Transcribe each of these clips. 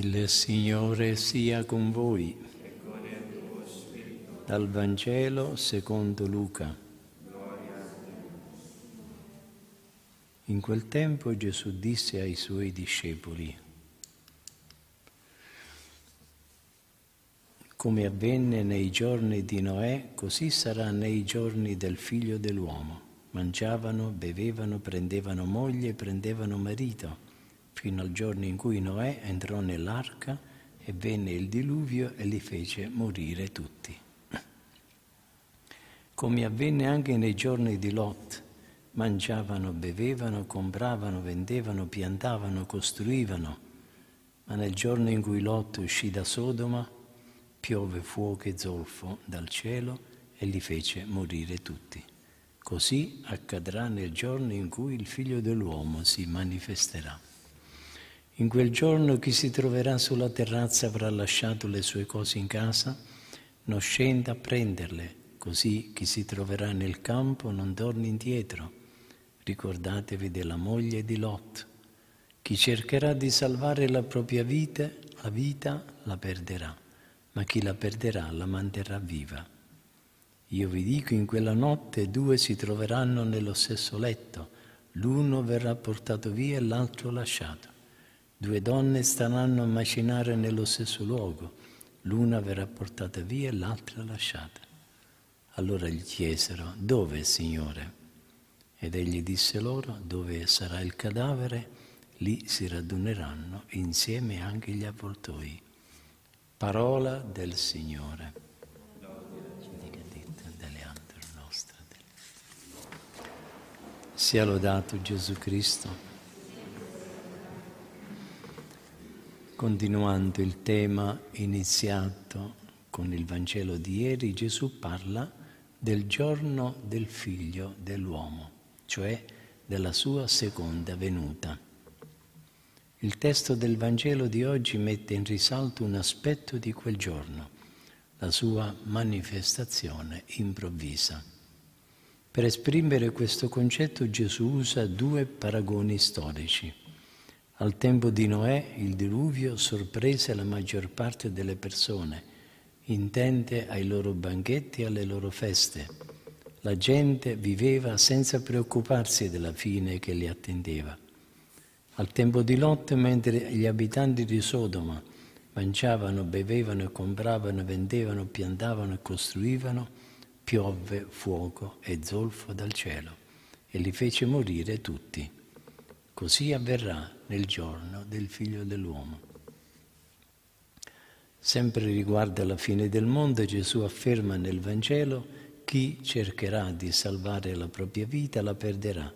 Il Signore sia con voi. Dal Vangelo secondo Luca. In quel tempo Gesù disse ai suoi discepoli, come avvenne nei giorni di Noè, così sarà nei giorni del figlio dell'uomo. Mangiavano, bevevano, prendevano moglie, prendevano marito fino al giorno in cui Noè entrò nell'arca e venne il diluvio e li fece morire tutti. Come avvenne anche nei giorni di Lot, mangiavano, bevevano, compravano, vendevano, piantavano, costruivano, ma nel giorno in cui Lot uscì da Sodoma, piove fuoco e zolfo dal cielo e li fece morire tutti. Così accadrà nel giorno in cui il figlio dell'uomo si manifesterà. In quel giorno chi si troverà sulla terrazza avrà lasciato le sue cose in casa, non scenda a prenderle, così chi si troverà nel campo non torni indietro. Ricordatevi della moglie di Lot. Chi cercherà di salvare la propria vita, la vita la perderà, ma chi la perderà la manterrà viva. Io vi dico, in quella notte due si troveranno nello stesso letto, l'uno verrà portato via e l'altro lasciato. Due donne staranno a macinare nello stesso luogo, l'una verrà portata via e l'altra lasciata. Allora gli chiesero, dove, Signore? Ed egli disse loro, dove sarà il cadavere, lì si raduneranno insieme anche gli avvoltoi. Parola del Signore. Sia lodato Gesù Cristo. Continuando il tema iniziato con il Vangelo di ieri, Gesù parla del giorno del figlio dell'uomo, cioè della sua seconda venuta. Il testo del Vangelo di oggi mette in risalto un aspetto di quel giorno, la sua manifestazione improvvisa. Per esprimere questo concetto Gesù usa due paragoni storici. Al tempo di Noè il diluvio sorprese la maggior parte delle persone, intente ai loro banchetti e alle loro feste. La gente viveva senza preoccuparsi della fine che li attendeva. Al tempo di Lot, mentre gli abitanti di Sodoma mangiavano, bevevano e compravano, vendevano, piantavano e costruivano, piovve fuoco e zolfo dal cielo e li fece morire tutti. Così avverrà nel giorno del figlio dell'uomo. Sempre riguardo alla fine del mondo, Gesù afferma nel Vangelo chi cercherà di salvare la propria vita la perderà,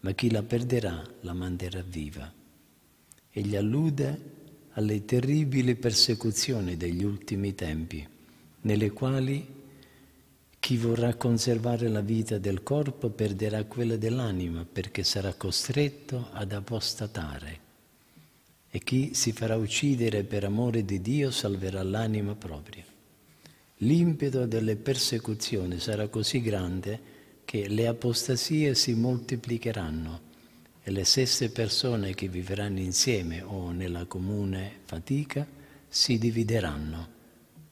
ma chi la perderà la manterrà viva. Egli allude alle terribili persecuzioni degli ultimi tempi, nelle quali chi vorrà conservare la vita del corpo perderà quella dell'anima perché sarà costretto ad apostatare. E chi si farà uccidere per amore di Dio salverà l'anima propria. L'impeto delle persecuzioni sarà così grande che le apostasie si moltiplicheranno e le stesse persone che vivranno insieme o nella comune fatica si divideranno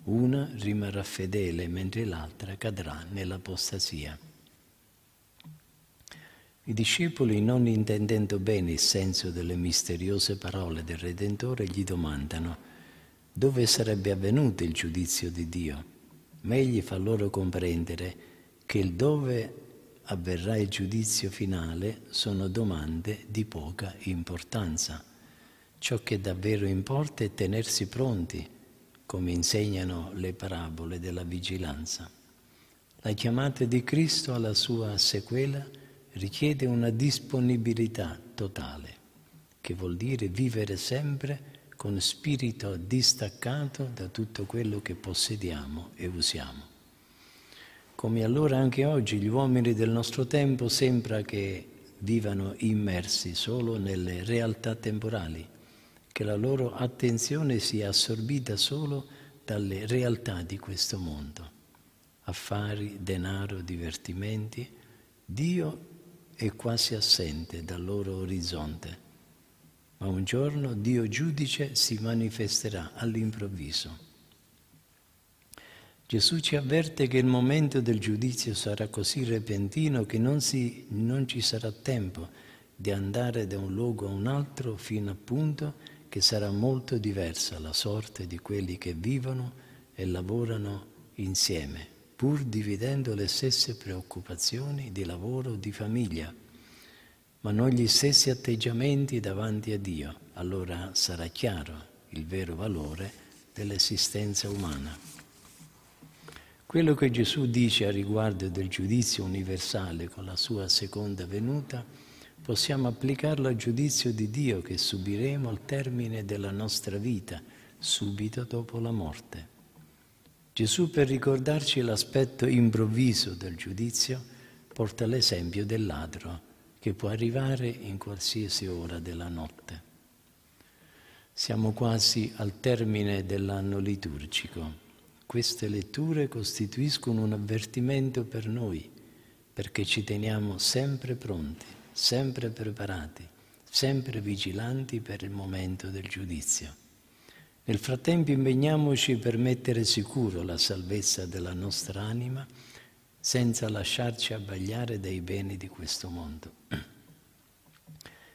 una rimarrà fedele mentre l'altra cadrà nell'apostasia. I discepoli, non intendendo bene il senso delle misteriose parole del Redentore, gli domandano dove sarebbe avvenuto il giudizio di Dio. Ma egli fa loro comprendere che il dove avverrà il giudizio finale sono domande di poca importanza. Ciò che davvero importa è tenersi pronti come insegnano le parabole della vigilanza. La chiamata di Cristo alla sua sequela richiede una disponibilità totale, che vuol dire vivere sempre con spirito distaccato da tutto quello che possediamo e usiamo. Come allora anche oggi gli uomini del nostro tempo sembra che vivano immersi solo nelle realtà temporali che la loro attenzione sia assorbita solo dalle realtà di questo mondo. Affari, denaro, divertimenti. Dio è quasi assente dal loro orizzonte. ma un giorno Dio giudice si manifesterà all'improvviso. Gesù ci avverte che il momento del giudizio sarà così repentino che non, si, non ci sarà tempo di andare da un luogo a un altro fino a punto che sarà molto diversa la sorte di quelli che vivono e lavorano insieme, pur dividendo le stesse preoccupazioni di lavoro o di famiglia, ma non gli stessi atteggiamenti davanti a Dio. Allora sarà chiaro il vero valore dell'esistenza umana. Quello che Gesù dice a riguardo del giudizio universale con la sua seconda venuta, possiamo applicarlo al giudizio di Dio che subiremo al termine della nostra vita, subito dopo la morte. Gesù, per ricordarci l'aspetto improvviso del giudizio, porta l'esempio del ladro, che può arrivare in qualsiasi ora della notte. Siamo quasi al termine dell'anno liturgico. Queste letture costituiscono un avvertimento per noi, perché ci teniamo sempre pronti, sempre preparati, sempre vigilanti per il momento del giudizio. Nel frattempo impegniamoci per mettere sicuro la salvezza della nostra anima senza lasciarci abbagliare dai beni di questo mondo.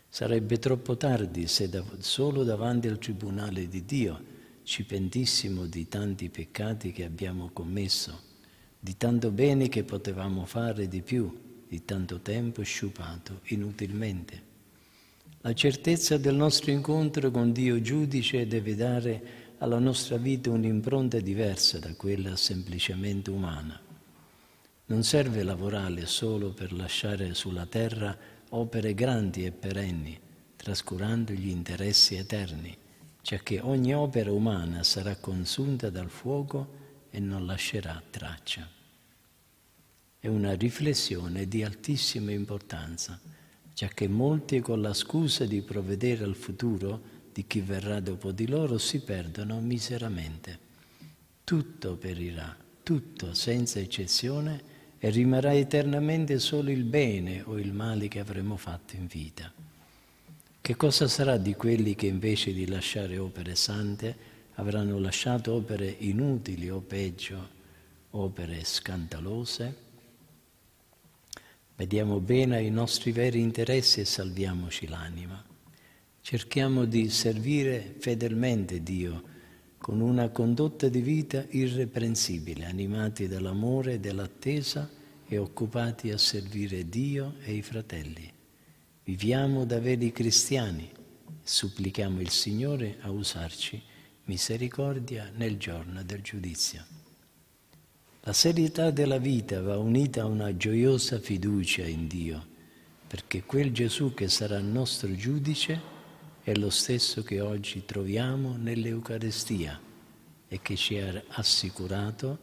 Sarebbe troppo tardi se da, solo davanti al tribunale di Dio ci pentissimo di tanti peccati che abbiamo commesso, di tanto bene che potevamo fare di più, di tanto tempo sciupato inutilmente. La certezza del nostro incontro con Dio giudice deve dare alla nostra vita un'impronta diversa da quella semplicemente umana. Non serve lavorare solo per lasciare sulla terra opere grandi e perenni, trascurando gli interessi eterni cioè che ogni opera umana sarà consunta dal fuoco e non lascerà traccia. È una riflessione di altissima importanza, già che molti con la scusa di provvedere al futuro di chi verrà dopo di loro si perdono miseramente. Tutto perirà, tutto senza eccezione, e rimarrà eternamente solo il bene o il male che avremo fatto in vita. Che cosa sarà di quelli che invece di lasciare opere sante avranno lasciato opere inutili o peggio, opere scandalose? Vediamo bene i nostri veri interessi e salviamoci l'anima. Cerchiamo di servire fedelmente Dio con una condotta di vita irreprensibile, animati dall'amore e dall'attesa e occupati a servire Dio e i fratelli. Viviamo da veri cristiani, supplichiamo il Signore a usarci misericordia nel giorno del giudizio. La serietà della vita va unita a una gioiosa fiducia in Dio, perché quel Gesù che sarà nostro giudice è lo stesso che oggi troviamo nell'Eucarestia e che ci ha assicurato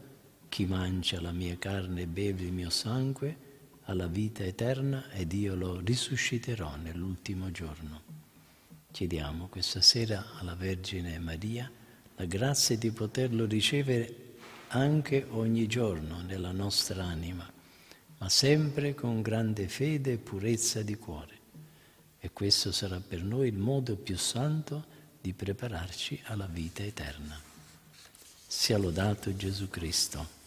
chi mangia la mia carne e beve il mio sangue alla vita eterna ed io lo risusciterò nell'ultimo giorno. Chiediamo questa sera alla Vergine Maria la grazia di poterlo ricevere anche ogni giorno nella nostra anima, ma sempre con grande fede e purezza di cuore. E questo sarà per noi il modo più santo di prepararci alla vita eterna. Sia lodato Gesù Cristo.